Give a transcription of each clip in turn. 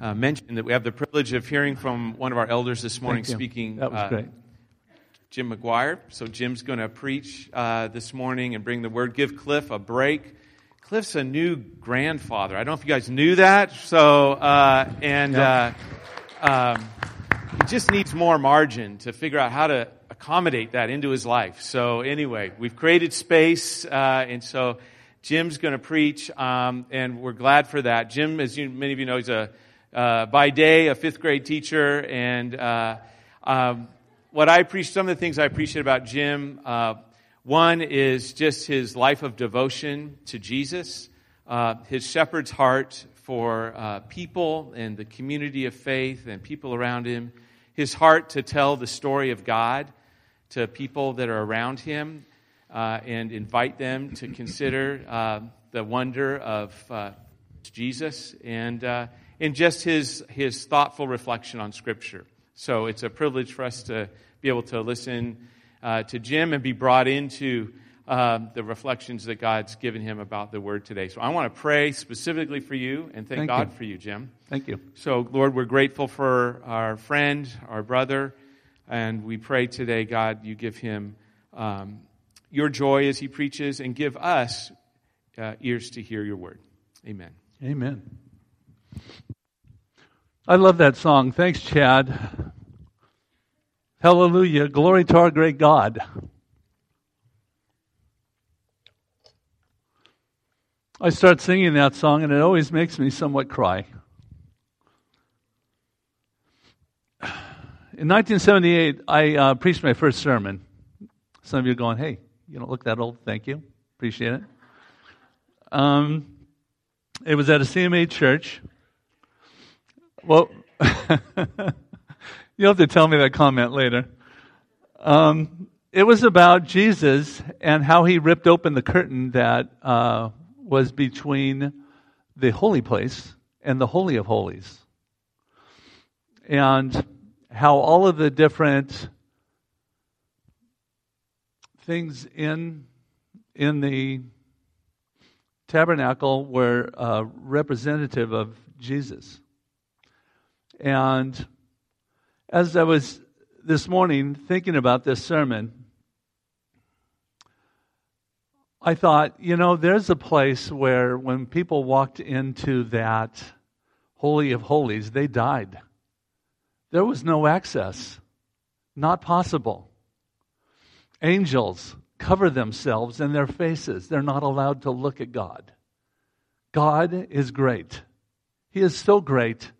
uh, mention that we have the privilege of hearing from one of our elders this morning Thank you. speaking. That was uh, great. Jim McGuire. So Jim's going to preach uh, this morning and bring the word. Give Cliff a break. Cliff's a new grandfather. I don't know if you guys knew that. So uh, and uh, um, he just needs more margin to figure out how to accommodate that into his life. So anyway, we've created space, uh, and so Jim's going to preach, um, and we're glad for that. Jim, as you, many of you know, he's a uh, by day a fifth grade teacher, and uh, um, what I appreciate, some of the things I appreciate about Jim, uh, one is just his life of devotion to Jesus, uh, his shepherd's heart for uh, people and the community of faith and people around him, his heart to tell the story of God to people that are around him uh, and invite them to consider the wonder of Jesus and, and just his, his thoughtful reflection on Scripture. So it's a privilege for us to be able to listen uh, to Jim and be brought into uh, the reflections that God's given him about the Word today. So I want to pray specifically for you and thank, Thank God you. for you, Jim. Thank you. So, Lord, we're grateful for our friend, our brother, and we pray today, God, you give him um, your joy as he preaches and give us uh, ears to hear your word. Amen. Amen. I love that song. Thanks, Chad. Hallelujah. Glory to our great God. I start singing that song, and it always makes me somewhat cry. In 1978, I uh, preached my first sermon. Some of you are going, hey, you don't look that old. Thank you. Appreciate it. Um, it was at a CMA church. Well, you'll have to tell me that comment later. Um, it was about Jesus and how he ripped open the curtain that uh, was between the holy place and the Holy of Holies. And how all of the different things in, in the tabernacle were uh, representative of Jesus. And as I was this morning thinking about this sermon, I thought, you know, there's a place where when people walked into that Holy of Holies, they died. There was no access, not possible. Angels cover themselves in their faces. They're not allowed to look at God. God is great. He is so great,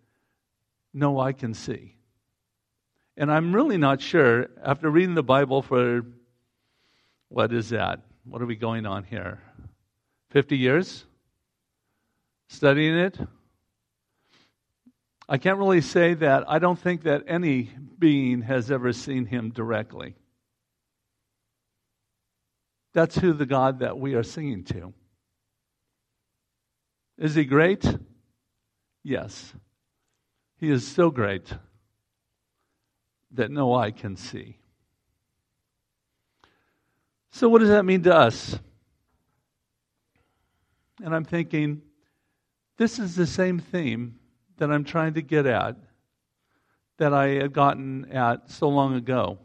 no I can see. And I'm really not sure, after reading the Bible for, what is that? What are we going on here? 50 years? Studying it? I can't really say that I don't think that any being has ever seen him directly. That's who the God that we are singing to. Is he great? Yes. He is so great that no eye can see. So, what does that mean to us? And I'm thinking, this is the same theme that I'm trying to get at that I had gotten at so long ago.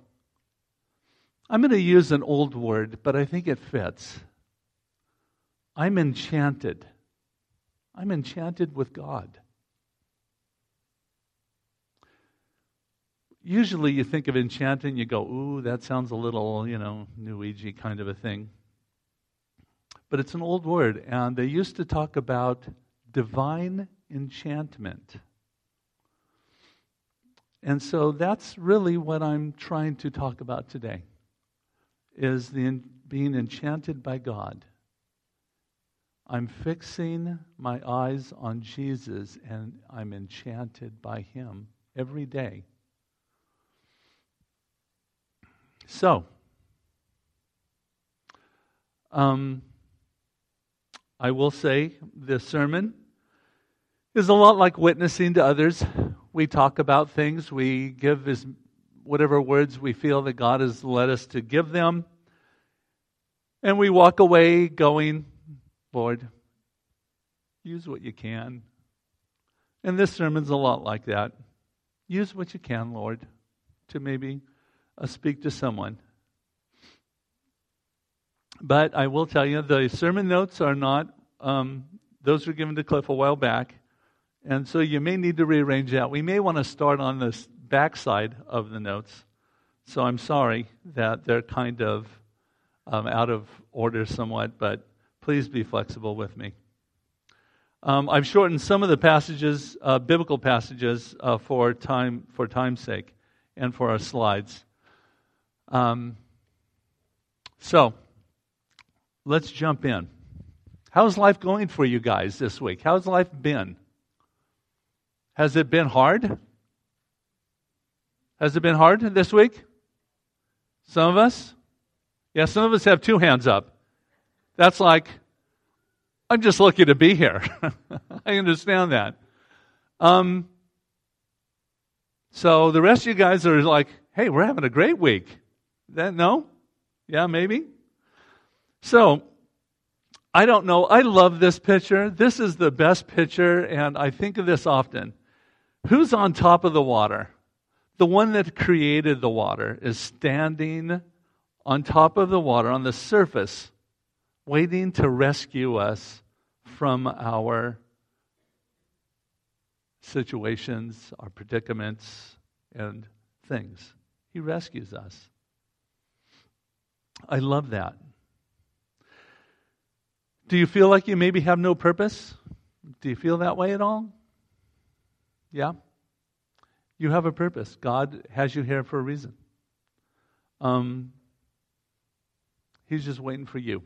I'm going to use an old word, but I think it fits. I'm enchanted. I'm enchanted with God. Usually you think of enchanting, you go, ooh, that sounds a little, you know, New Agey kind of a thing. But it's an old word, and they used to talk about divine enchantment. And so that's really what I'm trying to talk about today is the being enchanted by God. I'm fixing my eyes on Jesus and I'm enchanted by him every day. So, um, I will say this sermon is a lot like witnessing to others. We talk about things, we give as whatever words we feel that God has led us to give them, and we walk away going, Lord, use what you can. And this sermon's a lot like that. Use what you can, Lord, to maybe uh, speak to someone. But I will tell you, the sermon notes are not, um, those were given to Cliff a while back. And so you may need to rearrange that. We may want to start on the backside of the notes. So I'm sorry that they're kind of um, out of order somewhat, but please be flexible with me. Um, I've shortened some of the passages, uh, biblical passages, uh, for time for time's sake, and for our slides. Um, so let's jump in. How's life going for you guys this week? How's life been? Has it been hard? Has it been hard this week? Some of us? Yeah, some of us have two hands up. That's like, I'm just lucky to be here. I understand that. Um, so the rest of you guys are like, hey, we're having a great week. That no? Yeah, maybe. So I don't know. I love this picture. This is the best picture, and I think of this often. Who's on top of the water? The one that created the water is standing on top of the water, on the surface, waiting to rescue us from our situations, our predicaments, and things. He rescues us. I love that. Do you feel like you maybe have no purpose? Do you feel that way at all? Yeah? You have a purpose. God has you here for a reason. Um, he's just waiting for you.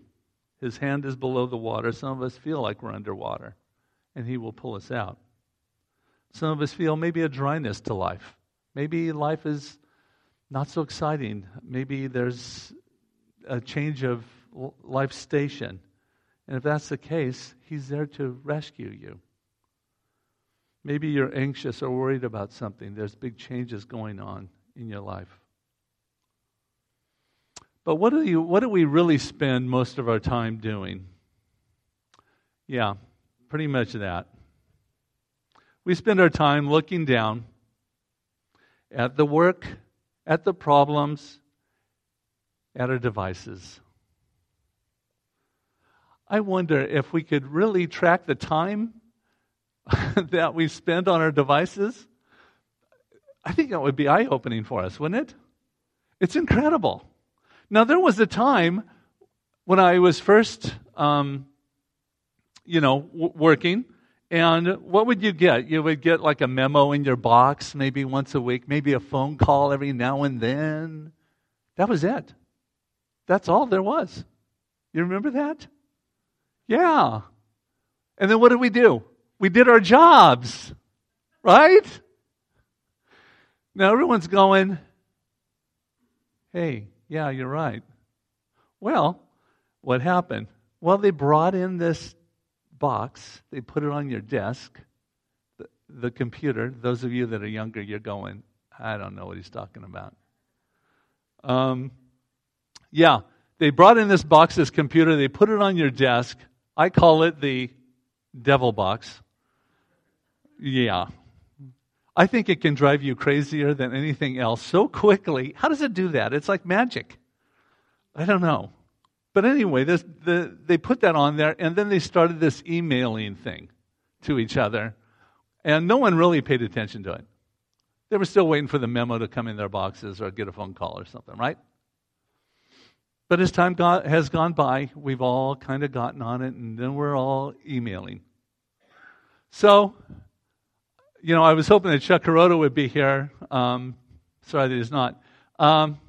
His hand is below the water. Some of us feel like we're underwater, and He will pull us out. Some of us feel maybe a dryness to life. Maybe life is not so exciting. Maybe there's a change of life station. And if that's the case, He's there to rescue you. Maybe you're anxious or worried about something. There's big changes going on in your life. But what do, you, what do we really spend most of our time doing? Yeah, pretty much that. We spend our time looking down at the work, at the problems, at our devices. I wonder if we could really track the time that we spend on our devices, I think that would be eye opening for us, wouldn't it? It's incredible. Now, there was a time when I was first, um, you know, w- working, and what would you get? You would get like a memo in your box maybe once a week, maybe a phone call every now and then. That was it. That's all there was. You remember that? Yeah. And then what did we do? We did our jobs, right? Now everyone's going, hey, yeah, you're right. Well, what happened? Well, they brought in this box, they put it on your desk, the, the computer. Those of you that are younger, you're going, I don't know what he's talking about. Um, yeah, they brought in this box, this computer, they put it on your desk. I call it the devil box. Yeah. I think it can drive you crazier than anything else so quickly. How does it do that? It's like magic. I don't know. But anyway, this, the, they put that on there, and then they started this emailing thing to each other, and no one really paid attention to it. They were still waiting for the memo to come in their boxes or get a phone call or something, right? But as time got, has gone by, we've all kind of gotten on it, and then we're all emailing. So you know, I was hoping that Chuck Kuroda would be here. Um, sorry that he's not. Um,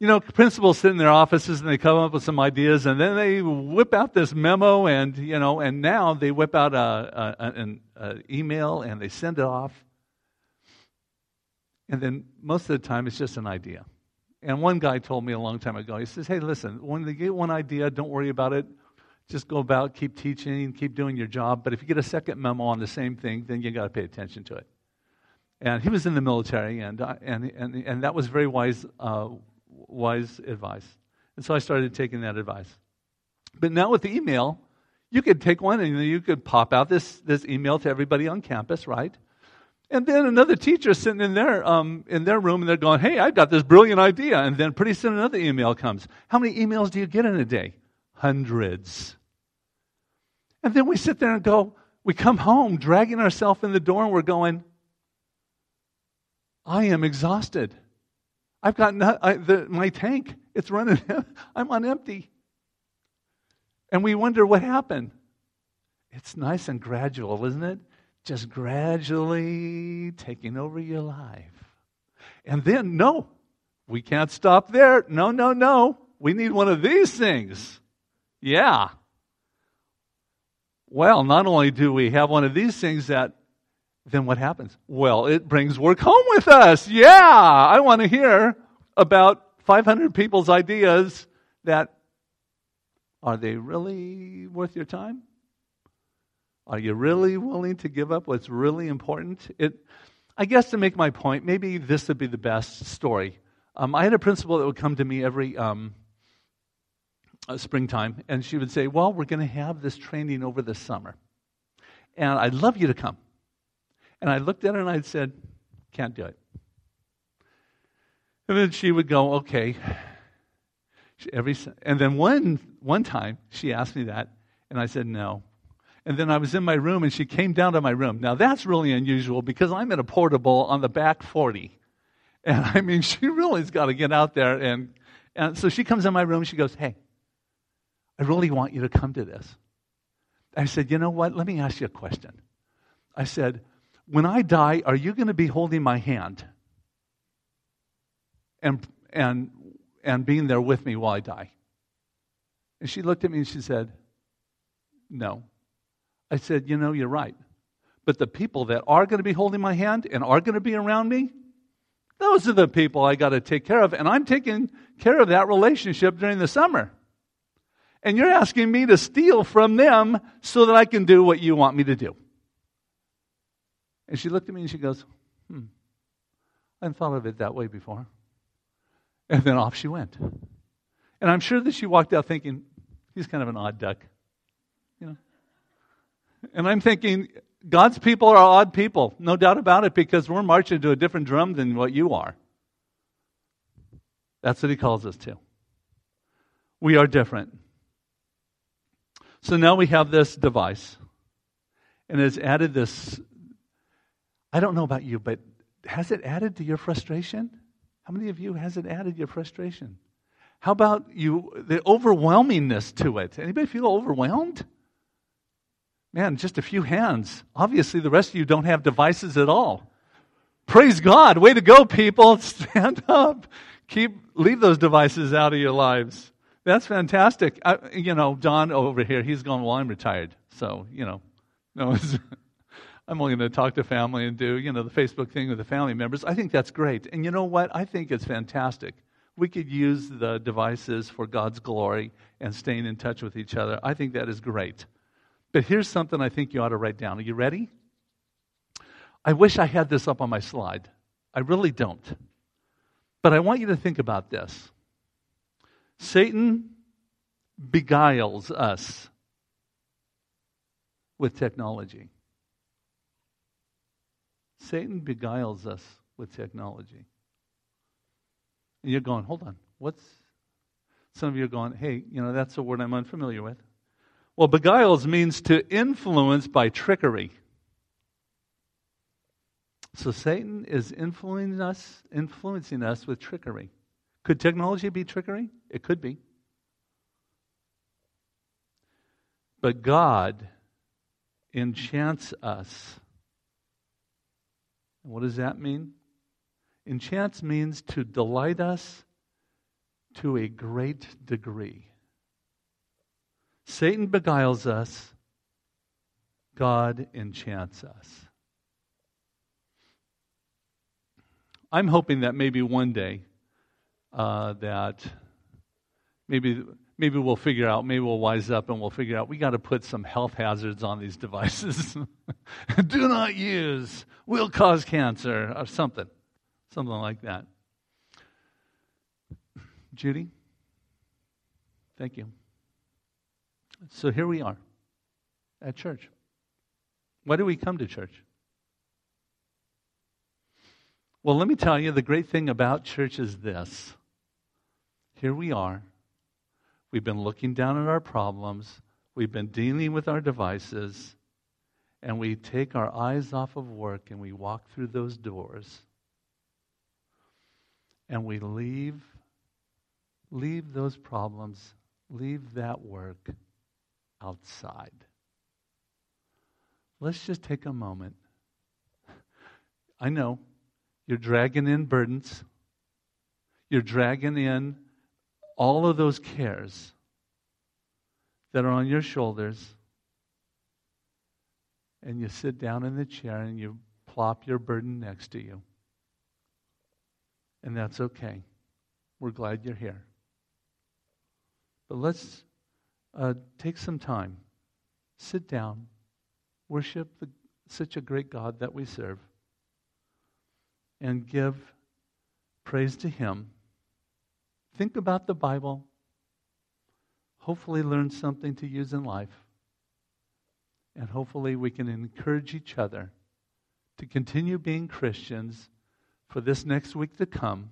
you know, principals sit in their offices and they come up with some ideas, and then they whip out this memo, and you know, and now they whip out a, a, an a email and they send it off, and then most of the time it's just an idea. And one guy told me a long time ago, he says, "Hey, listen, when they get one idea, don't worry about it just go about, keep teaching, keep doing your job. But if you get a second memo on the same thing, then you got to pay attention to it. And he was in the military, and, and, and, and that was very wise, uh, wise advice. And so I started taking that advice. But now with the email, You could take one and you could pop out this, this email to everybody on campus, right? And then another teacher sitting in their, um, in their room and they're going, hey, I've got this brilliant idea. And then pretty soon another email comes. How many emails do you get in a day? Hundreds. And then we sit there and go, we come home dragging ourselves in the door and we're going, I am exhausted. I've got I, the, my tank, it's running, I'm on empty. And we wonder what happened. It's nice and gradual, isn't it? Just gradually taking over your life. And then, no, we can't stop there. No, no, no. We need one of these things. Yeah. Well, not only do we have one of these things that, then what happens? Well, it brings work home with us. Yeah. I want to hear about 500 people's ideas that are they really worth your time? Are you really willing to give up what's really important? It, I guess to make my point, maybe this would be the best story. Um, I had a principal that would come to me every um, uh, springtime, and she would say, Well, we're going to have this training over the summer, and I'd love you to come. And I looked at her and I said, Can't do it. And then she would go, Okay, every and then one one time she asked me that and I said no. And then I was in my room and she came down to my room. Now that's really unusual because I'm in a portable on the back 40. And I mean she really's got to get out there and and so she comes in my room she goes, "Hey, I really want you to come to this." I said, "You know what? Let me ask you a question." I said, "When I die, are you going to be holding my hand?" And and and being there with me while I die? And she looked at me and she said, No. I said, You know, you're right. But the people that are going to be holding my hand and are going to be around me, those are the people I got to take care of. And I'm taking care of that relationship during the summer. And you're asking me to steal from them so that I can do what you want me to do. And she looked at me and she goes, Hmm, I hadn't thought of it that way before. And then off she went. And I'm sure that she walked out thinking, he's kind of an odd duck. And I'm thinking, God's people are odd people, no doubt about it, because we're marching to a different drum than what you are. That's what he calls us to. We are different. So now we have this device, and it's added this. I don't know about you, but has it added to your frustration? How many of you has it added your frustration? How about you the overwhelmingness to it? Anybody feel overwhelmed? Man, just a few hands. Obviously the rest of you don't have devices at all. Praise God. Way to go, people. Stand up. Keep leave those devices out of your lives. That's fantastic. I, you know, Don over here, he's going, well, I'm retired. So, you know, no, I'm only going to talk to family and do, you know, the Facebook thing with the family members. I think that's great. And you know what? I think it's fantastic. We could use the devices for God's glory and staying in touch with each other. I think that is great. But here's something I think you ought to write down. Are you ready? I wish I had this up on my slide. I really don't. But I want you to think about this. Satan beguiles us with technology. Satan beguiles us with technology. And you're going, hold on, what's. Some of you are going, hey, you know, that's a word I'm unfamiliar with. Well, beguiles means to influence by trickery. So Satan is influencing us, influencing us with trickery. Could technology be trickery? It could be. But God enchants us what does that mean? Enchants means to delight us to a great degree. Satan beguiles us, God enchants us. I'm hoping that maybe one day uh, that maybe maybe we'll figure out, maybe we'll wise up and we'll figure out we got to put some health hazards on these devices. Do not use, will cause cancer, or something. Something like that. Judy, thank you. So here we are. at church? Why do we come to church? Well, let me tell you the great thing about church is this. Here we are. We've been looking down at our problems, we've been dealing with our devices, and we take our eyes off of work and we walk through those doors and we leave leave those problems leave that work outside let's just take a moment i know you're dragging in burdens you're dragging in all of those cares that are on your shoulders and you sit down in the chair and you plop your burden next to you. And that's okay. We're glad you're here. But let's uh, take some time, sit down, worship the, such a great God that we serve, and give praise to Him. Think about the Bible. Hopefully, learn something to use in life. And hopefully we can encourage each other to continue being Christians for this next week to come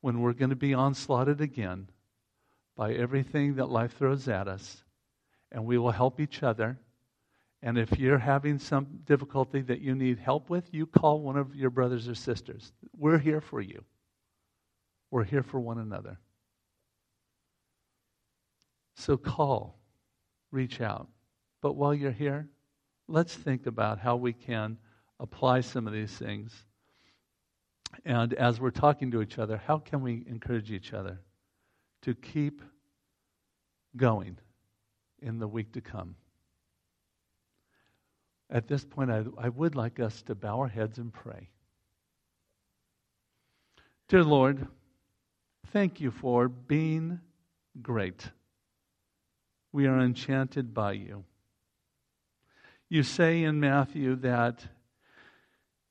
when we're going to be onslaughted again by everything that life throws at us. And we will help each other. And if you're having some difficulty that you need help with, you call one of your brothers or sisters. We're here for you. We're here for one another. So call, reach out. But while you're here, let's think about how we can apply some of these things. And as we're talking to each other, how can we encourage each other to keep going in the week to come? At this point, I, I would like us to bow our heads and pray. Dear Lord, thank you for being great. We are enchanted by you you say in Matthew that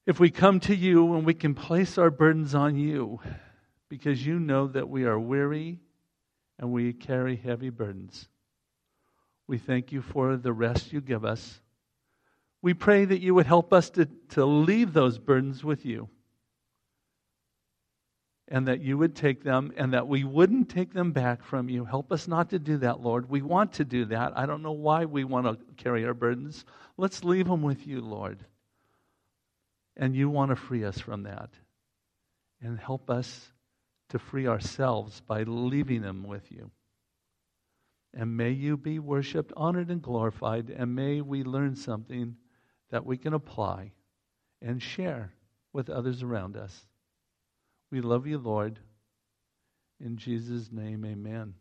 if we come to you and we can place our burdens on you, because you know that we are weary and we carry heavy burdens. We thank you for the rest you give us. We pray that you would help us to, to leave those burdens with you and that you would take them and that we wouldn't take them back from you. Help us not to do that, Lord. We want to do that. I don't know why we want to carry our burdens. Let's leave them with you, Lord. And you want to free us from that. And help us to free ourselves by leaving them with you. And may you be worshiped, honored, and glorified. And may we learn something that we can apply and share with others around us. We love you, Lord. In Jesus' name, amen.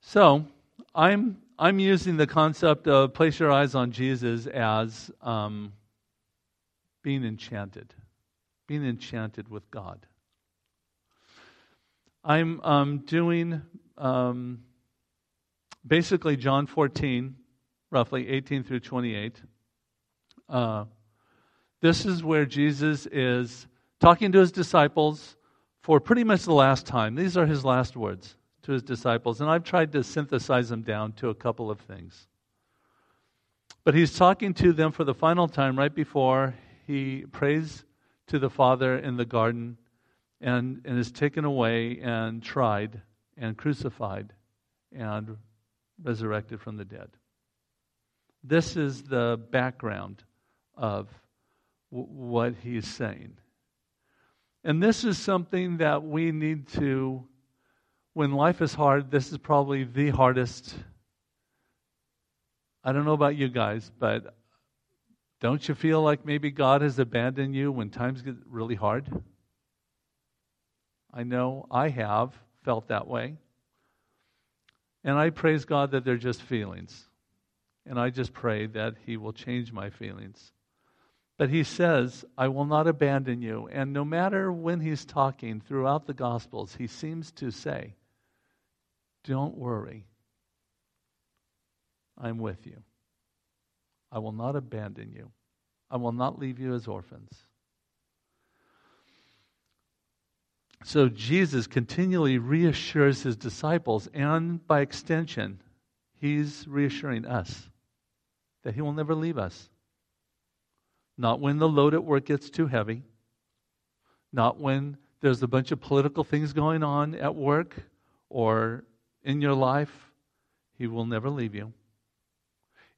So, I'm, I'm using the concept of place your eyes on Jesus as um, being enchanted, being enchanted with God. I'm um, doing um, basically John 14, roughly 18 through 28. Uh, this is where Jesus is talking to his disciples for pretty much the last time. These are his last words to his disciples, and I've tried to synthesize them down to a couple of things. But he's talking to them for the final time right before he prays to the Father in the garden and, and is taken away and tried and crucified and resurrected from the dead. This is the background of what he's saying. And this is something that we need to, when life is hard, this is probably the hardest. I don't know about you guys, but don't you feel like maybe God has abandoned you when times get really hard? I know I have felt that way. And I praise God that they're just feelings. And I just pray that He will change my feelings. But he says, I will not abandon you. And no matter when he's talking throughout the Gospels, he seems to say, Don't worry. I'm with you. I will not abandon you. I will not leave you as orphans. So Jesus continually reassures his disciples, and by extension, he's reassuring us that he will never leave us. Not when the load at work gets too heavy, not when there's a bunch of political things going on at work or in your life. He will never leave you.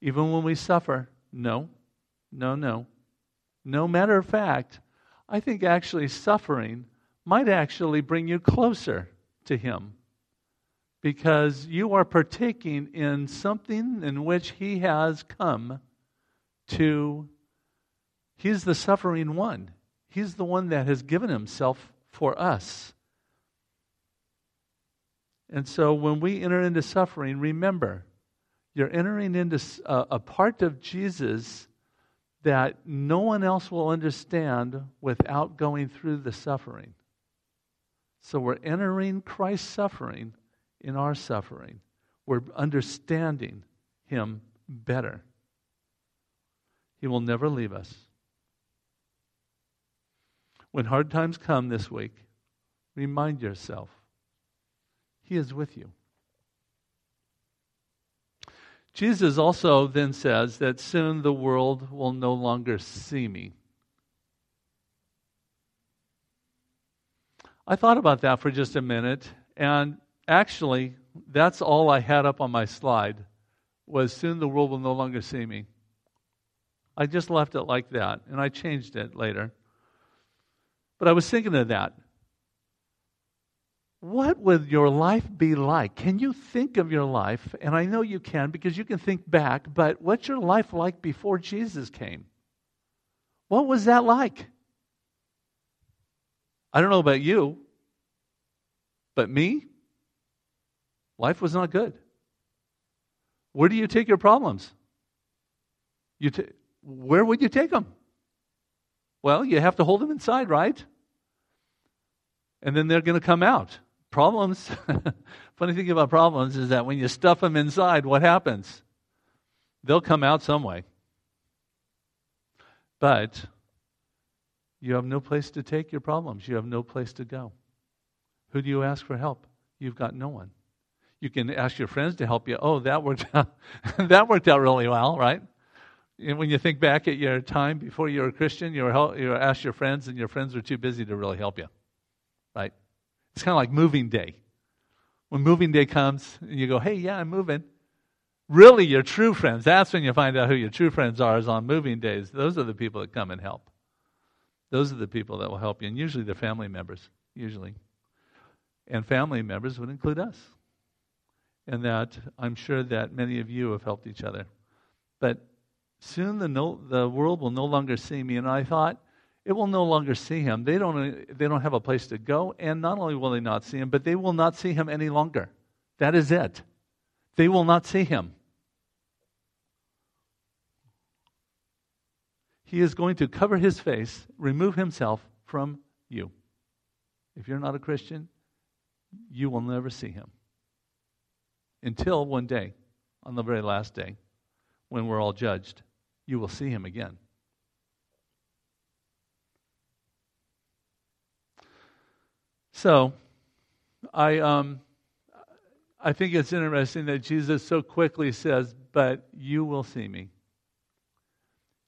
Even when we suffer, no, no, no. No matter of fact, I think actually suffering might actually bring you closer to Him because you are partaking in something in which He has come to. He's the suffering one, He's the one that has given Himself for us. And so when we enter into suffering, remember, you're entering into a, a part of Jesus that no one else will understand without going through the suffering. So we're entering Christ's suffering in our suffering. We're understanding Him better. He will never leave us. When hard times come this week, remind yourself He is with you. Jesus also then says that soon the world will no longer see me. I thought about that for just a minute, and actually, that's all I had up on my slide was soon the world will no longer see me. I just left it like that, and I changed it later. But I was thinking of that. What would your life be like? Can you think of your life? And I know you can because you can think back, but what's your life like before Jesus came? What was that like? I don't know about you, but me, life was not good. Where do you take your problems? You t- where would you take them? Well, you have to hold them inside, right? And then they're going to come out. Problems, funny thing about problems is that when you stuff them inside, what happens? They'll come out some way. But you have no place to take your problems. You have no place to go. Who do you ask for help? You've got no one. You can ask your friends to help you. Oh, that worked out. that worked out really well, right? And when you think back at your time before you were a Christian, you were you asked your friends, and your friends were too busy to really help you, right? It's kind of like moving day. When moving day comes, and you go, "Hey, yeah, I'm moving." Really, your true friends. That's when you find out who your true friends are. Is on moving days. Those are the people that come and help. Those are the people that will help you, and usually they're family members. Usually, and family members would include us. And that I'm sure that many of you have helped each other. But soon the, no, the world will no longer see me. And I thought, it will no longer see him. They don't, they don't have a place to go. And not only will they not see him, but they will not see him any longer. That is it. They will not see him. He is going to cover his face, remove himself from you. If you're not a Christian, you will never see him. Until one day, on the very last day, when we're all judged, you will see him again. So, I, um, I think it's interesting that Jesus so quickly says, But you will see me.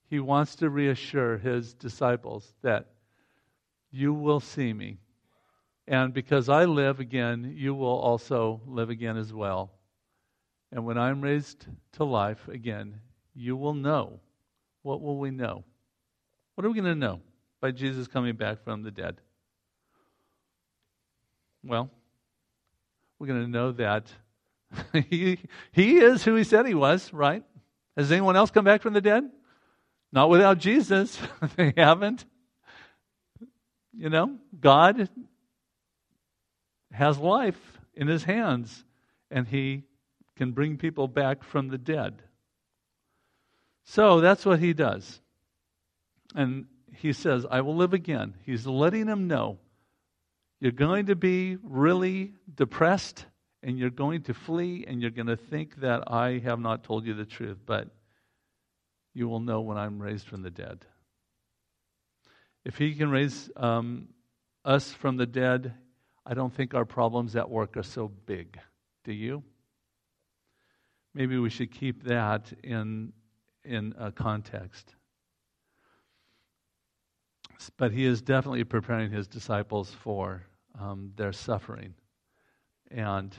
He wants to reassure his disciples that you will see me. And because I live again, you will also live again as well. And when I'm raised to life again, you will know. What will we know? What are we going to know by Jesus coming back from the dead? Well, we're going to know that he, he is who he said he was, right? Has anyone else come back from the dead? Not without Jesus. they haven't. You know, God has life in his hands, and he can bring people back from the dead. So that's what he does. And he says, I will live again. He's letting them know you're going to be really depressed and you're going to flee and you're going to think that I have not told you the truth, but you will know when I'm raised from the dead. If he can raise um, us from the dead, I don't think our problems at work are so big. Do you? Maybe we should keep that in, in a context. But he is definitely preparing his disciples for um, their suffering. And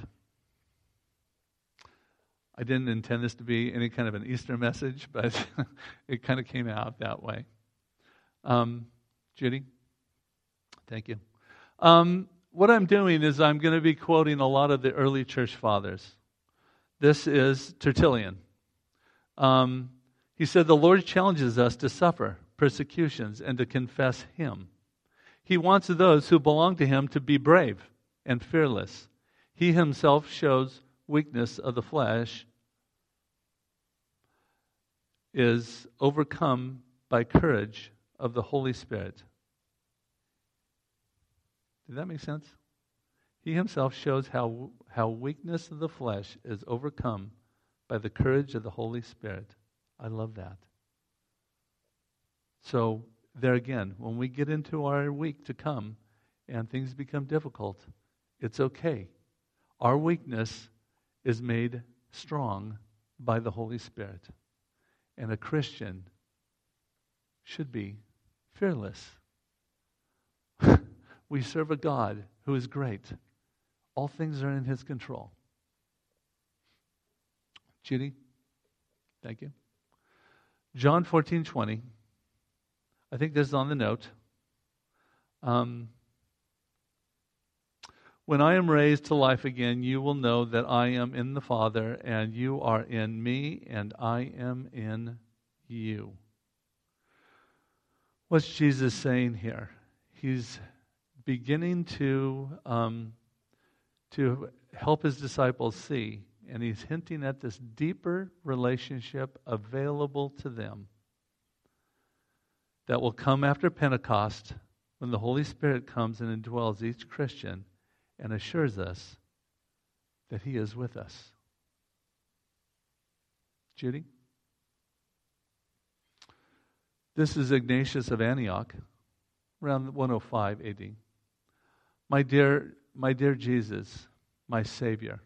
I didn't intend this to be any kind of an Easter message, but it kind of came out that way. Um, Judy, thank you. Um, what I'm doing is I'm going to be quoting a lot of the early church fathers. This is Tertullian. Um, he said, The Lord challenges us to suffer persecutions and to confess Him. He wants those who belong to Him to be brave and fearless. He Himself shows weakness of the flesh is overcome by courage of the Holy Spirit. Did that make sense? He himself shows how, how weakness of the flesh is overcome by the courage of the Holy Spirit. I love that. So, there again, when we get into our week to come and things become difficult, it's okay. Our weakness is made strong by the Holy Spirit. And a Christian should be fearless. we serve a God who is great. All things are in his control. Judy, thank you. John 14, 20. I think this is on the note. Um, when I am raised to life again, you will know that I am in the Father, and you are in me, and I am in you. What's Jesus saying here? He's beginning to, um, to help his disciples see, and he's hinting at this deeper relationship available to them that will come after Pentecost when the Holy Spirit comes and indwells each Christian and assures us that He is with us. Judy? This is Ignatius of Antioch, around 105 AD. My dear, my dear Jesus, my Savior,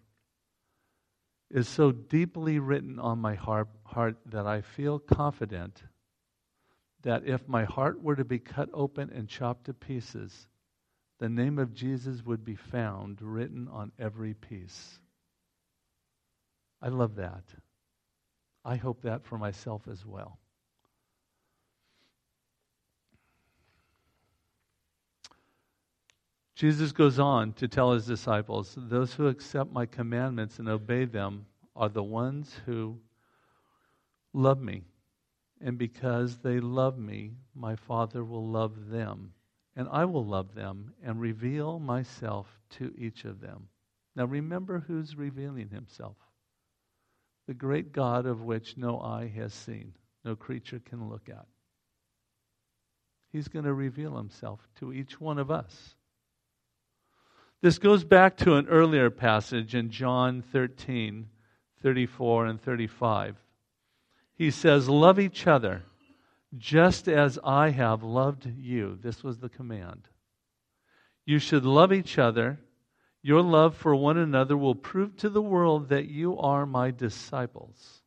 is so deeply written on my heart, heart that I feel confident that if my heart were to be cut open and chopped to pieces, the name of Jesus would be found written on every piece. I love that. I hope that for myself as well. Jesus goes on to tell his disciples those who accept my commandments and obey them are the ones who love me. And because they love me, my Father will love them and I will love them and reveal myself to each of them. Now remember who's revealing himself the great God of which no eye has seen, no creature can look at. He's going to reveal himself to each one of us. This goes back to an earlier passage in John 13, 34 and 35. He says, Love each other just as I have loved you. This was the command. You should love each other. Your love for one another will prove to the world that you are my disciples.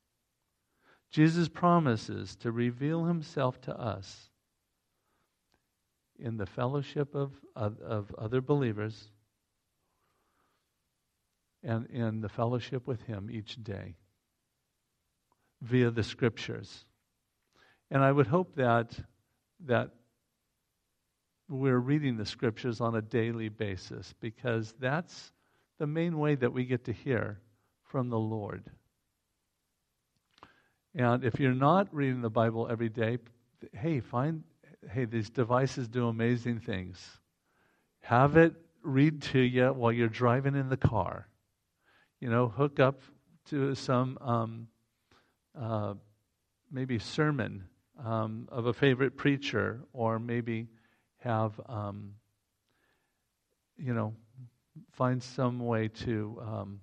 Jesus promises to reveal himself to us in the fellowship of, of, of other believers and in the fellowship with him each day via the scriptures. And I would hope that, that we're reading the scriptures on a daily basis because that's the main way that we get to hear from the Lord. And if you're not reading the Bible every day, hey, find, hey, these devices do amazing things. Have it read to you while you're driving in the car. You know, hook up to some um, uh, maybe sermon um, of a favorite preacher, or maybe have, um, you know, find some way to um,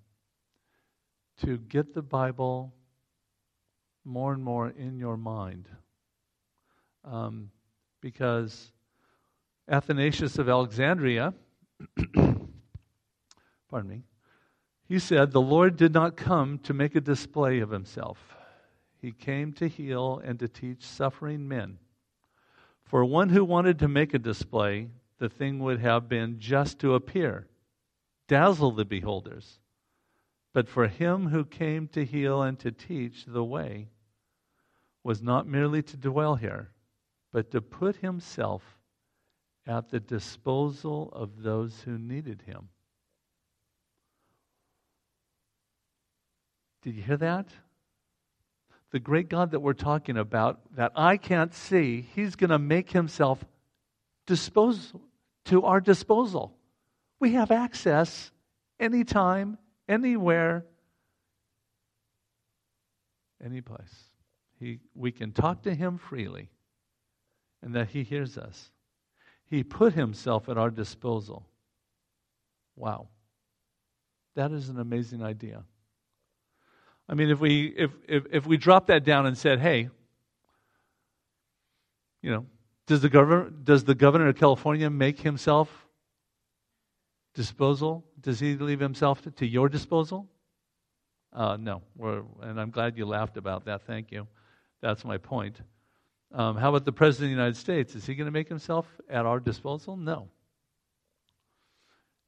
to get the Bible more and more in your mind, um, because Athanasius of Alexandria, pardon me, he said, The Lord did not come to make a display of himself. He came to heal and to teach suffering men. For one who wanted to make a display, the thing would have been just to appear, dazzle the beholders. But for him who came to heal and to teach the way was not merely to dwell here, but to put himself at the disposal of those who needed him. Did you hear that? The great God that we're talking about, that I can't see, He's going to make Himself dispose, to our disposal. We have access anytime, anywhere, any place. He, we can talk to Him freely, and that He hears us. He put Himself at our disposal. Wow. That is an amazing idea. I mean, if we if, if if we drop that down and said, "Hey, you know, does the governor does the governor of California make himself disposal? Does he leave himself to, to your disposal?" Uh, no, We're, and I'm glad you laughed about that. Thank you. That's my point. Um, how about the president of the United States? Is he going to make himself at our disposal? No.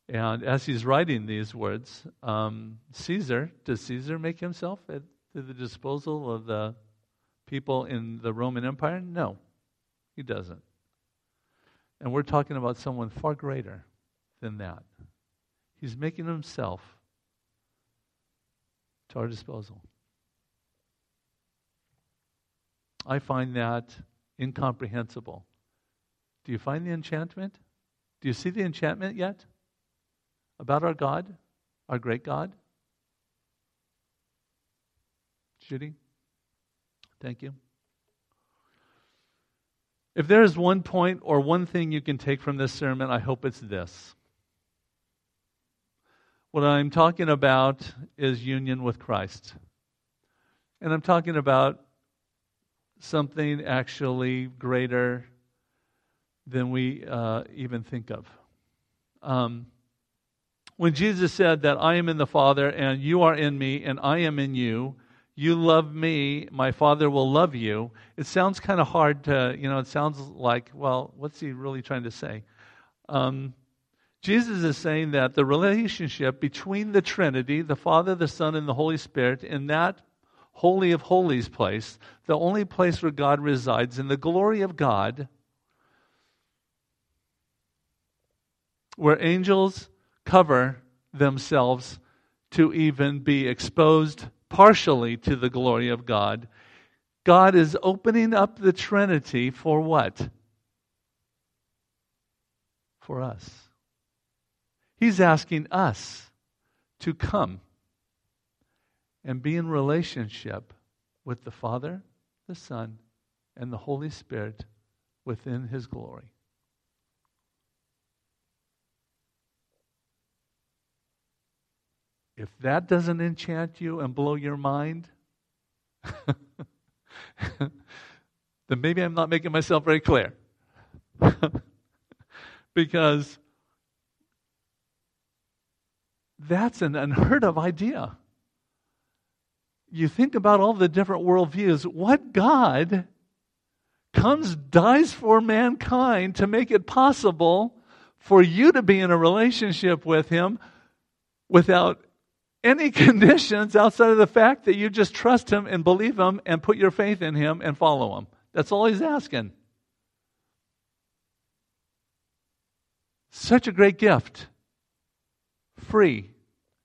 And as he's writing these words, um, Caesar, does Caesar make himself at the disposal of the people in the Roman Empire? No, he doesn't. And we're talking about someone far greater than that. He's making himself to our disposal. I find that incomprehensible. Do you find the enchantment? Do you see the enchantment yet? About our God, our great God? Judy? Thank you. If there is one point or one thing you can take from this sermon, I hope it's this. What I'm talking about is union with Christ. And I'm talking about something actually greater than we uh, even think of. Um, when Jesus said that I am in the Father and you are in me and I am in you, you love me, my Father will love you. It sounds kind of hard to, you know, it sounds like, well, what's he really trying to say? Um, Jesus is saying that the relationship between the Trinity, the Father, the Son, and the Holy Spirit, in that Holy of Holies place, the only place where God resides, in the glory of God, where angels cover themselves to even be exposed partially to the glory of God. God is opening up the Trinity for what? For us. He's asking us to come and be in relationship with the Father, the Son, and the Holy Spirit within His glory. If that doesn't enchant you and blow your mind, then maybe I'm not making myself very clear. because that's an unheard of idea. You think about all the different worldviews. What God comes, dies for mankind to make it possible for you to be in a relationship with Him without any conditions outside of the fact that you just trust Him and believe Him and put your faith in Him and follow Him. That's all He's asking. Such a great gift. Free.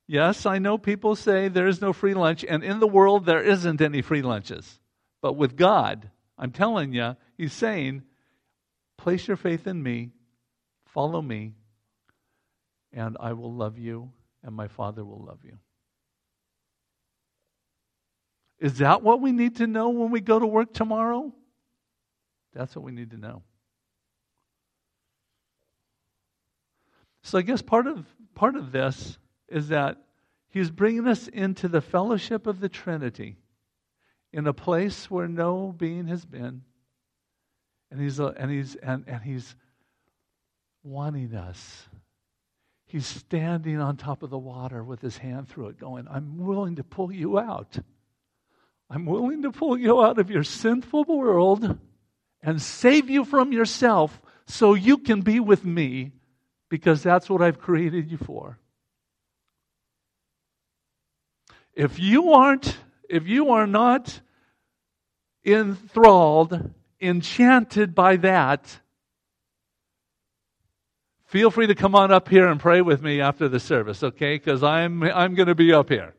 Yes, I know people say there is no free lunch, and in the world there isn't any free lunches. But with God, I'm telling you, He's saying, place your faith in me, follow me, and I will love you, and my Father will love you. Is that what we need to know when we go to work tomorrow? That's what we need to know. So I guess part of part of this is that he's bringing us into the fellowship of the Trinity in a place where no being has been. And he's, uh, and he's, and, and he's wanting us. He's standing on top of the water with his hand through it, going, I'm willing to pull you out. I'm willing to pull you out of your sinful world and save you from yourself so you can be with me because that's what I've created you for. If you aren't, if you are not enthralled, enchanted by that, feel free to come on up here and pray with me after the service, okay? Because I'm, I'm going to be up here.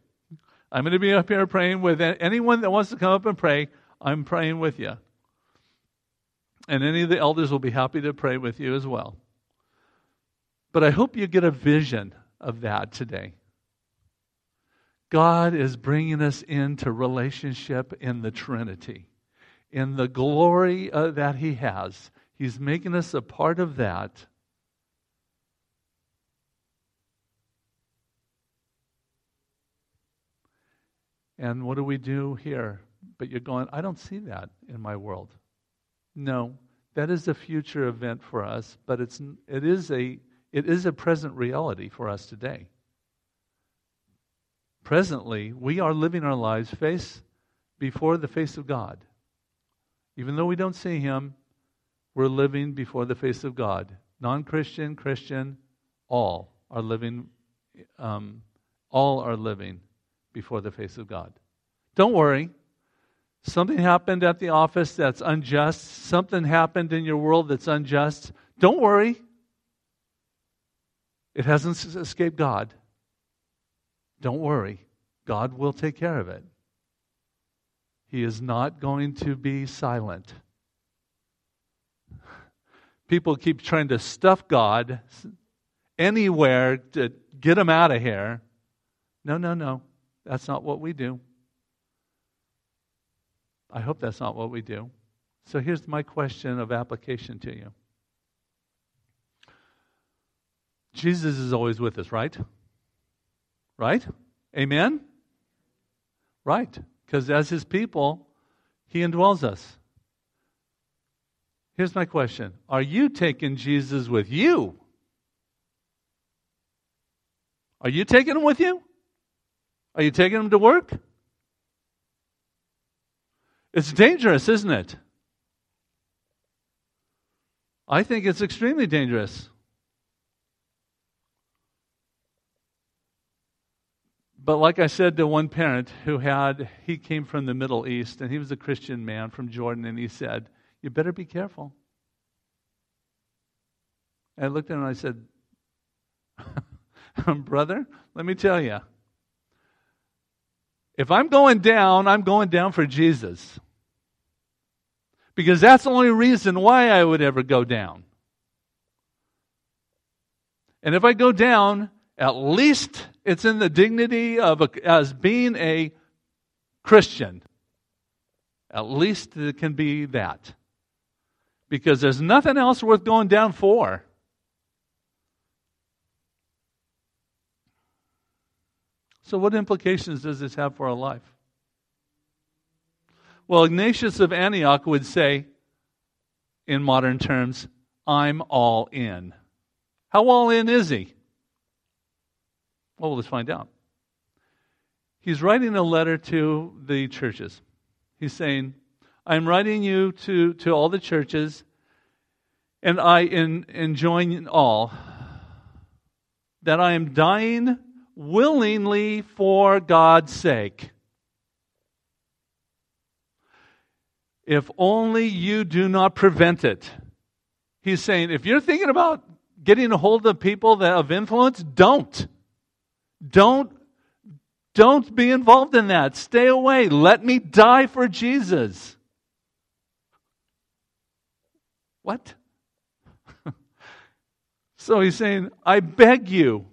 I'm going to be up here praying with anyone that wants to come up and pray. I'm praying with you. And any of the elders will be happy to pray with you as well. But I hope you get a vision of that today. God is bringing us into relationship in the Trinity, in the glory uh, that He has. He's making us a part of that. And what do we do here? But you're going, I don't see that in my world. No, that is a future event for us, but it's, it, is a, it is a present reality for us today. Presently, we are living our lives face before the face of God. Even though we don't see Him, we're living before the face of God. Non Christian, Christian, all are living, um, all are living before the face of God. Don't worry. Something happened at the office that's unjust. Something happened in your world that's unjust. Don't worry. It hasn't escaped God. Don't worry. God will take care of it. He is not going to be silent. People keep trying to stuff God anywhere to get him out of here. No, no, no. That's not what we do. I hope that's not what we do. So here's my question of application to you Jesus is always with us, right? Right? Amen? Right. Because as his people, he indwells us. Here's my question Are you taking Jesus with you? Are you taking him with you? Are you taking them to work? It's dangerous, isn't it? I think it's extremely dangerous. But like I said to one parent who had, he came from the Middle East and he was a Christian man from Jordan, and he said, You better be careful. I looked at him and I said, Brother, let me tell you, if I'm going down, I'm going down for Jesus. Because that's the only reason why I would ever go down. And if I go down, at least it's in the dignity of a, as being a Christian. At least it can be that. Because there's nothing else worth going down for. So, what implications does this have for our life? Well, Ignatius of Antioch would say, in modern terms, I'm all in. How all in is he? Well, let's find out. He's writing a letter to the churches. He's saying, I'm writing you to, to all the churches, and I in, enjoin all that I am dying willingly for God's sake. If only you do not prevent it. He's saying, if you're thinking about getting a hold of people that of influence, don't. Don't don't be involved in that. Stay away. Let me die for Jesus. What? so he's saying, I beg you,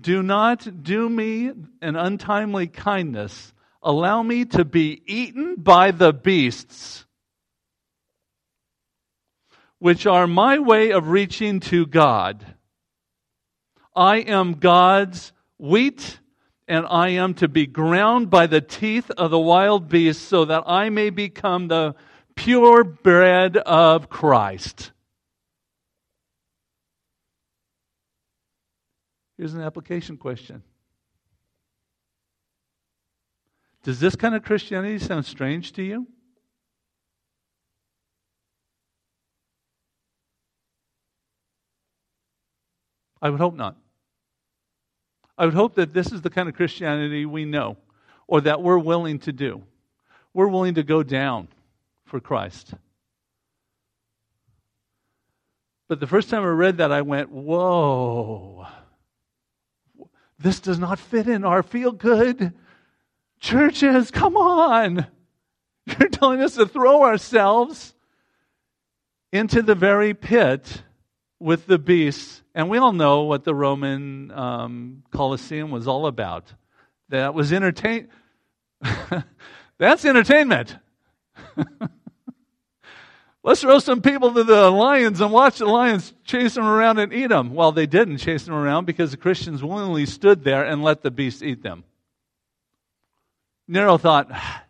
do not do me an untimely kindness. Allow me to be eaten by the beasts, which are my way of reaching to God. I am God's wheat, and I am to be ground by the teeth of the wild beasts, so that I may become the pure bread of Christ. Here's an application question Does this kind of Christianity sound strange to you? I would hope not. I would hope that this is the kind of Christianity we know or that we're willing to do. We're willing to go down for Christ. But the first time I read that, I went, whoa, this does not fit in our feel good churches. Come on. You're telling us to throw ourselves into the very pit with the beasts. And we all know what the Roman um, Colosseum was all about. That was entertain. That's entertainment. Let's throw some people to the lions and watch the lions chase them around and eat them. Well, they didn't chase them around because the Christians willingly stood there and let the beasts eat them. Nero thought, ah,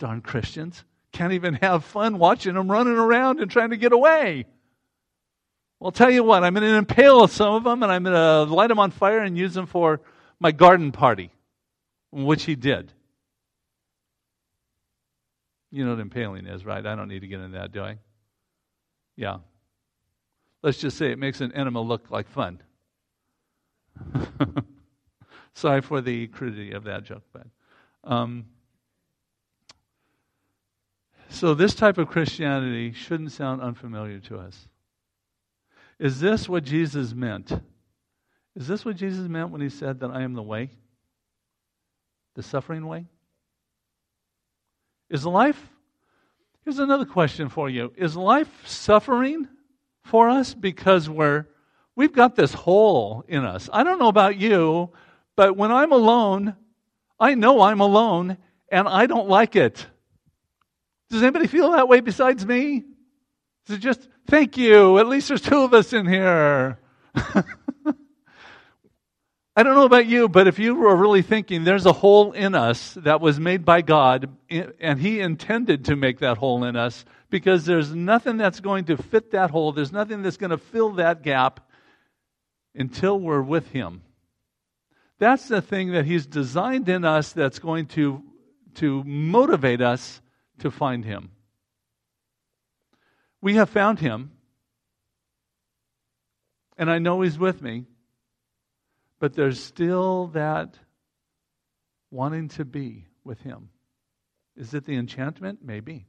darn Christians, can't even have fun watching them running around and trying to get away. Well, tell you what, I'm going to impale some of them and I'm going to light them on fire and use them for my garden party, which he did. You know what impaling is, right? I don't need to get into that, do I? Yeah. Let's just say it makes an enema look like fun. Sorry for the crudity of that joke, but. Um, so, this type of Christianity shouldn't sound unfamiliar to us. Is this what Jesus meant? Is this what Jesus meant when he said that I am the way? The suffering way? Is life, here's another question for you. Is life suffering for us because we're, we've got this hole in us? I don't know about you, but when I'm alone, I know I'm alone and I don't like it. Does anybody feel that way besides me? Is it just, thank you, at least there's two of us in here? I don't know about you, but if you were really thinking there's a hole in us that was made by God, and He intended to make that hole in us, because there's nothing that's going to fit that hole, there's nothing that's going to fill that gap until we're with Him. That's the thing that He's designed in us that's going to, to motivate us to find Him. We have found Him, and I know He's with me. But there's still that wanting to be with Him. Is it the enchantment? Maybe.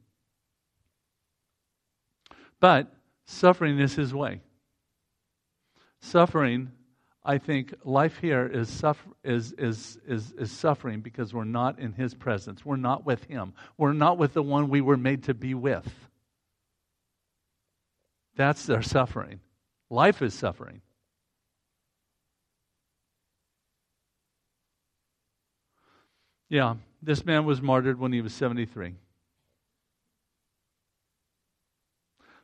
But suffering is His way. Suffering, I think, life here is, suffer, is, is, is, is suffering because we're not in His presence. We're not with Him. We're not with the one we were made to be with. That's their suffering. Life is suffering. Yeah, this man was martyred when he was 73.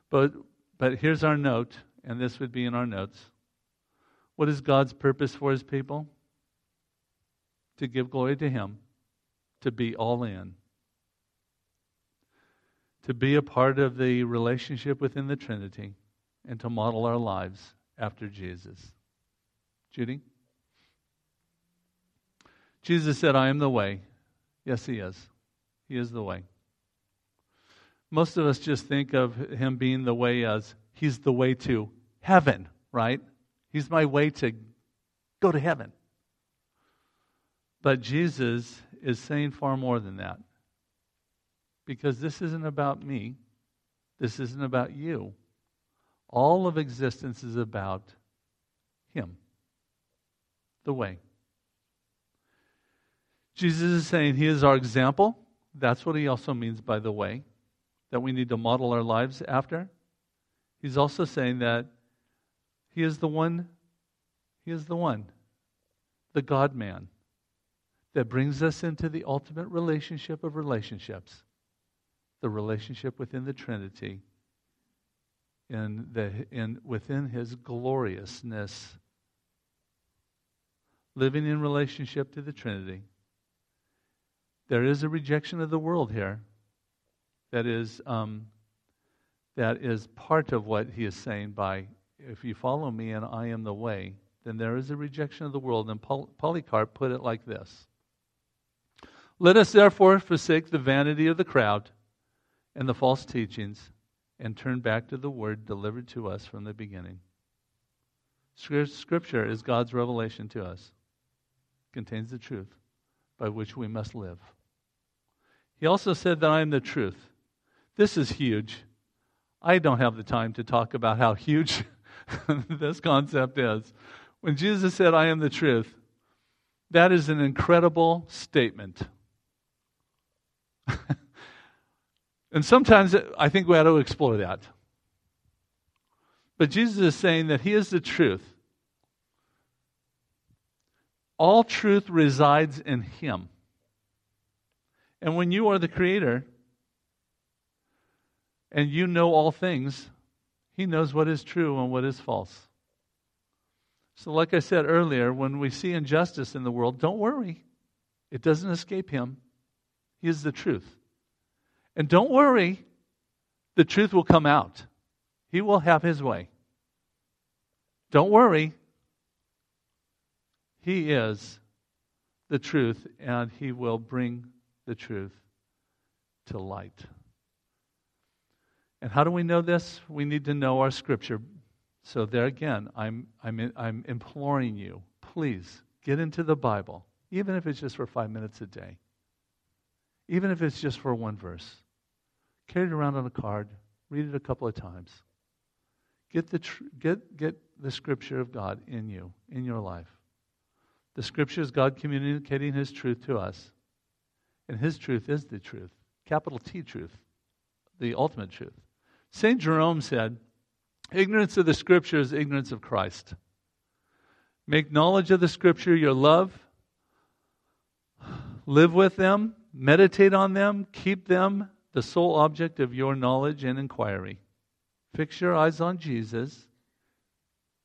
But, but here's our note, and this would be in our notes. What is God's purpose for his people? To give glory to him, to be all in, to be a part of the relationship within the Trinity, and to model our lives after Jesus. Judy? Jesus said, I am the way. Yes, He is. He is the way. Most of us just think of Him being the way as He's the way to heaven, right? He's my way to go to heaven. But Jesus is saying far more than that. Because this isn't about me, this isn't about you. All of existence is about Him, the way. Jesus is saying he is our example. That's what he also means by the way, that we need to model our lives after. He's also saying that he is the one, he is the one, the God man, that brings us into the ultimate relationship of relationships, the relationship within the Trinity, in the, in, within his gloriousness, living in relationship to the Trinity there is a rejection of the world here that is, um, that is part of what he is saying by if you follow me and I am the way, then there is a rejection of the world. And Polycarp put it like this Let us therefore forsake the vanity of the crowd and the false teachings and turn back to the word delivered to us from the beginning. Scripture is God's revelation to us, it contains the truth by which we must live. He also said that I am the truth. This is huge. I don't have the time to talk about how huge this concept is. When Jesus said, I am the truth, that is an incredible statement. and sometimes I think we ought to explore that. But Jesus is saying that He is the truth. All truth resides in Him. And when you are the Creator and you know all things, He knows what is true and what is false. So, like I said earlier, when we see injustice in the world, don't worry. It doesn't escape Him. He is the truth. And don't worry, the truth will come out. He will have His way. Don't worry. He is the truth, and He will bring the truth to light. And how do we know this? We need to know our scripture. So, there again, I'm, I'm, I'm imploring you, please get into the Bible, even if it's just for five minutes a day, even if it's just for one verse. Carry it around on a card, read it a couple of times. Get the, tr- get, get the scripture of God in you, in your life. The scripture is God communicating His truth to us. And His truth is the truth, capital T truth, the ultimate truth. St. Jerome said, Ignorance of the Scripture is ignorance of Christ. Make knowledge of the Scripture your love. Live with them, meditate on them, keep them the sole object of your knowledge and inquiry. Fix your eyes on Jesus.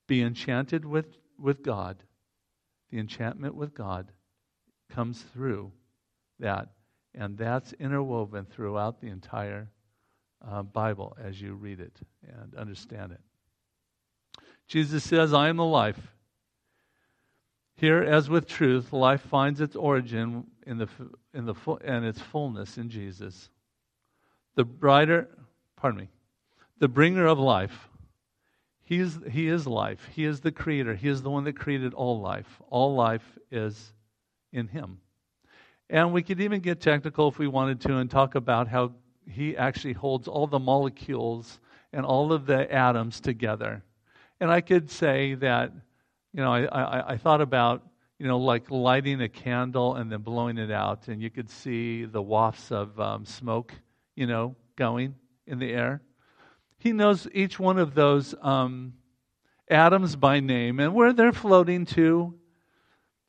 Be enchanted with, with God. The enchantment with God comes through that. And that's interwoven throughout the entire uh, Bible as you read it and understand it. Jesus says, I am the life. Here, as with truth, life finds its origin in the, in the, and its fullness in Jesus. The brighter, pardon me, the bringer of life. He is, he is life. He is the creator. He is the one that created all life. All life is in him. And we could even get technical if we wanted to and talk about how he actually holds all the molecules and all of the atoms together. And I could say that, you know, I, I, I thought about, you know, like lighting a candle and then blowing it out, and you could see the wafts of um, smoke, you know, going in the air. He knows each one of those um, atoms by name and where they're floating to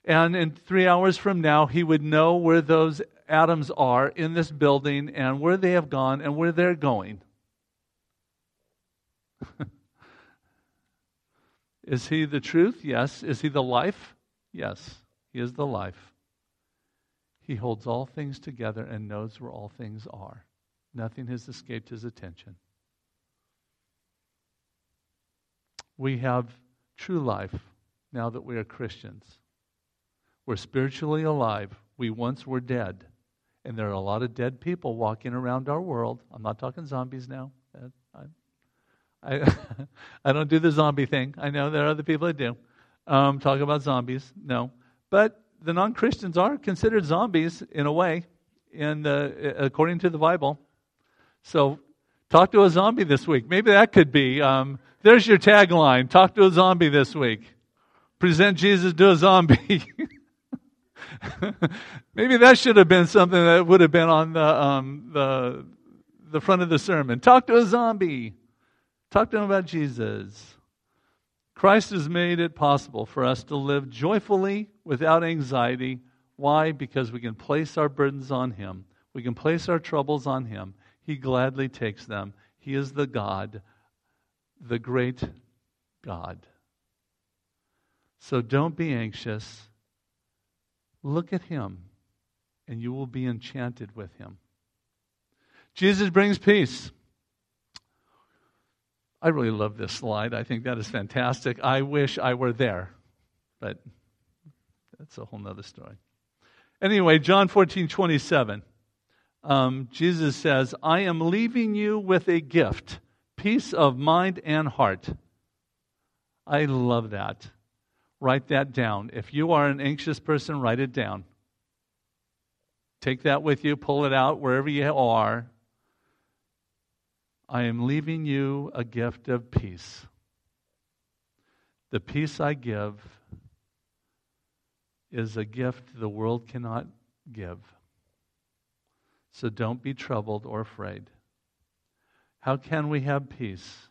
and in three hours from now, he would know where those atoms are in this building and where they have gone and where they're going. is he the truth? Yes. Is he the life? Yes. He is the life. He holds all things together and knows where all things are. Nothing has escaped his attention. We have true life now that we are Christians. We're spiritually alive. We once were dead. And there are a lot of dead people walking around our world. I'm not talking zombies now. I, I, I don't do the zombie thing. I know there are other people that do. Um, talk about zombies. No. But the non Christians are considered zombies in a way, in the, according to the Bible. So talk to a zombie this week. Maybe that could be. Um, there's your tagline talk to a zombie this week. Present Jesus to a zombie. Maybe that should have been something that would have been on the, um, the, the front of the sermon. Talk to a zombie. Talk to him about Jesus. Christ has made it possible for us to live joyfully without anxiety. Why? Because we can place our burdens on Him. We can place our troubles on Him. He gladly takes them. He is the God, the great God. So don't be anxious. Look at him, and you will be enchanted with him. Jesus brings peace. I really love this slide. I think that is fantastic. I wish I were there. But that's a whole nother story. Anyway, John 14, 27. Um, Jesus says, I am leaving you with a gift, peace of mind and heart. I love that. Write that down. If you are an anxious person, write it down. Take that with you, pull it out wherever you are. I am leaving you a gift of peace. The peace I give is a gift the world cannot give. So don't be troubled or afraid. How can we have peace?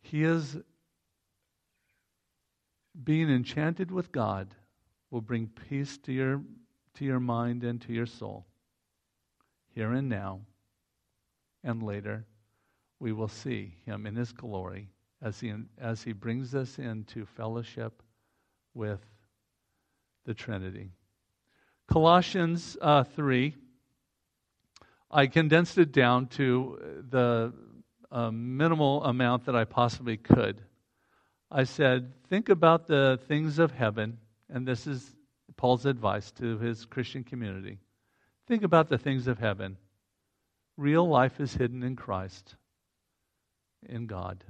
He is being enchanted with God will bring peace to your to your mind and to your soul. Here and now and later we will see him in his glory as he as he brings us into fellowship with the Trinity. Colossians uh, 3, I condensed it down to the uh, minimal amount that I possibly could. I said, think about the things of heaven, and this is Paul's advice to his Christian community. Think about the things of heaven. Real life is hidden in Christ, in God.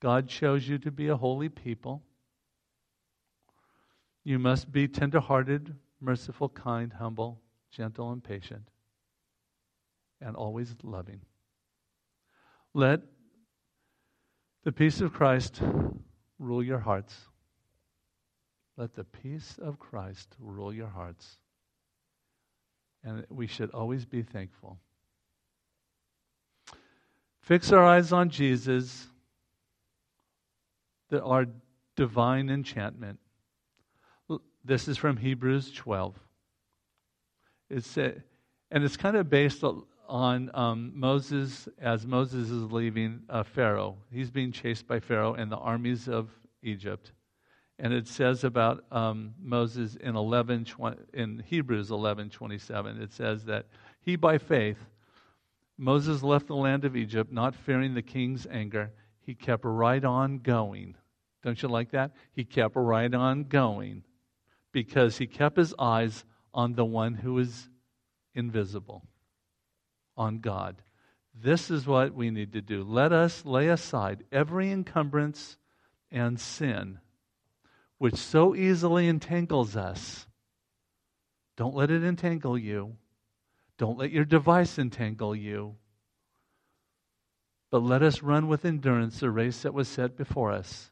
God chose you to be a holy people. You must be tenderhearted, merciful, kind, humble, gentle, and patient, and always loving. Let the peace of Christ rule your hearts. Let the peace of Christ rule your hearts. And we should always be thankful. Fix our eyes on Jesus, that our divine enchantment. This is from Hebrews 12. It's, and it's kind of based on um, Moses as Moses is leaving uh, Pharaoh. He's being chased by Pharaoh and the armies of Egypt. And it says about um, Moses in 11, in Hebrews 11, 27, it says that he by faith, Moses left the land of Egypt, not fearing the king's anger. He kept right on going. Don't you like that? He kept right on going because he kept his eyes on the one who is invisible, on God. This is what we need to do. Let us lay aside every encumbrance and sin which so easily entangles us. Don't let it entangle you. Don't let your device entangle you. But let us run with endurance the race that was set before us,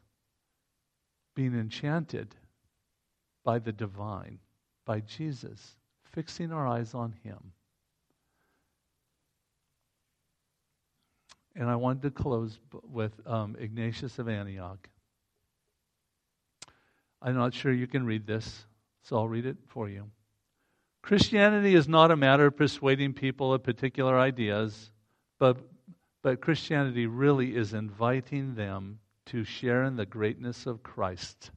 being enchanted by the divine, by Jesus, fixing our eyes on Him. And I wanted to close with um, Ignatius of Antioch. I'm not sure you can read this, so I'll read it for you. Christianity is not a matter of persuading people of particular ideas, but, but Christianity really is inviting them to share in the greatness of Christ.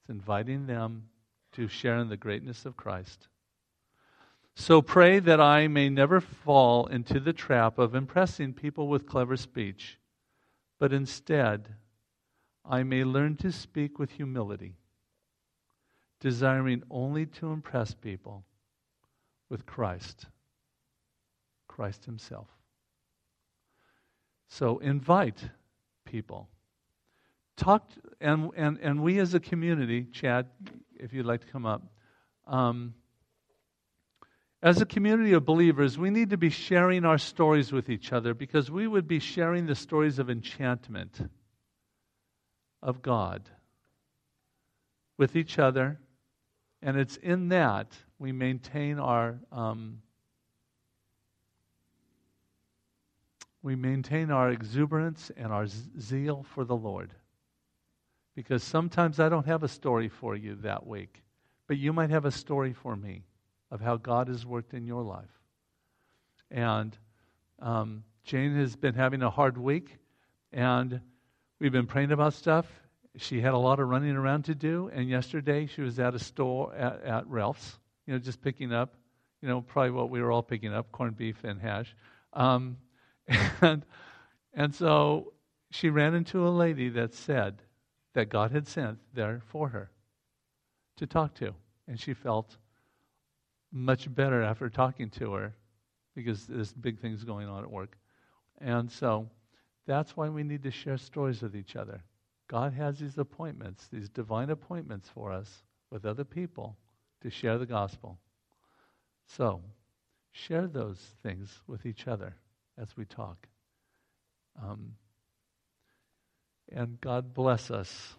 It's inviting them to share in the greatness of Christ. So pray that I may never fall into the trap of impressing people with clever speech, but instead I may learn to speak with humility, desiring only to impress people with Christ, Christ Himself. So invite people talk, and, and, and we as a community, Chad, if you'd like to come up, um, as a community of believers, we need to be sharing our stories with each other because we would be sharing the stories of enchantment of God with each other. And it's in that we maintain our um, we maintain our exuberance and our zeal for the Lord. Because sometimes I don't have a story for you that week, but you might have a story for me of how God has worked in your life. And um, Jane has been having a hard week, and we've been praying about stuff. She had a lot of running around to do, and yesterday she was at a store at, at Ralph's, you know, just picking up, you know, probably what we were all picking up corned beef and hash. Um, and, and so she ran into a lady that said, that God had sent there for her to talk to. And she felt much better after talking to her because there's big things going on at work. And so that's why we need to share stories with each other. God has these appointments, these divine appointments for us with other people to share the gospel. So, share those things with each other as we talk. Um, and God bless us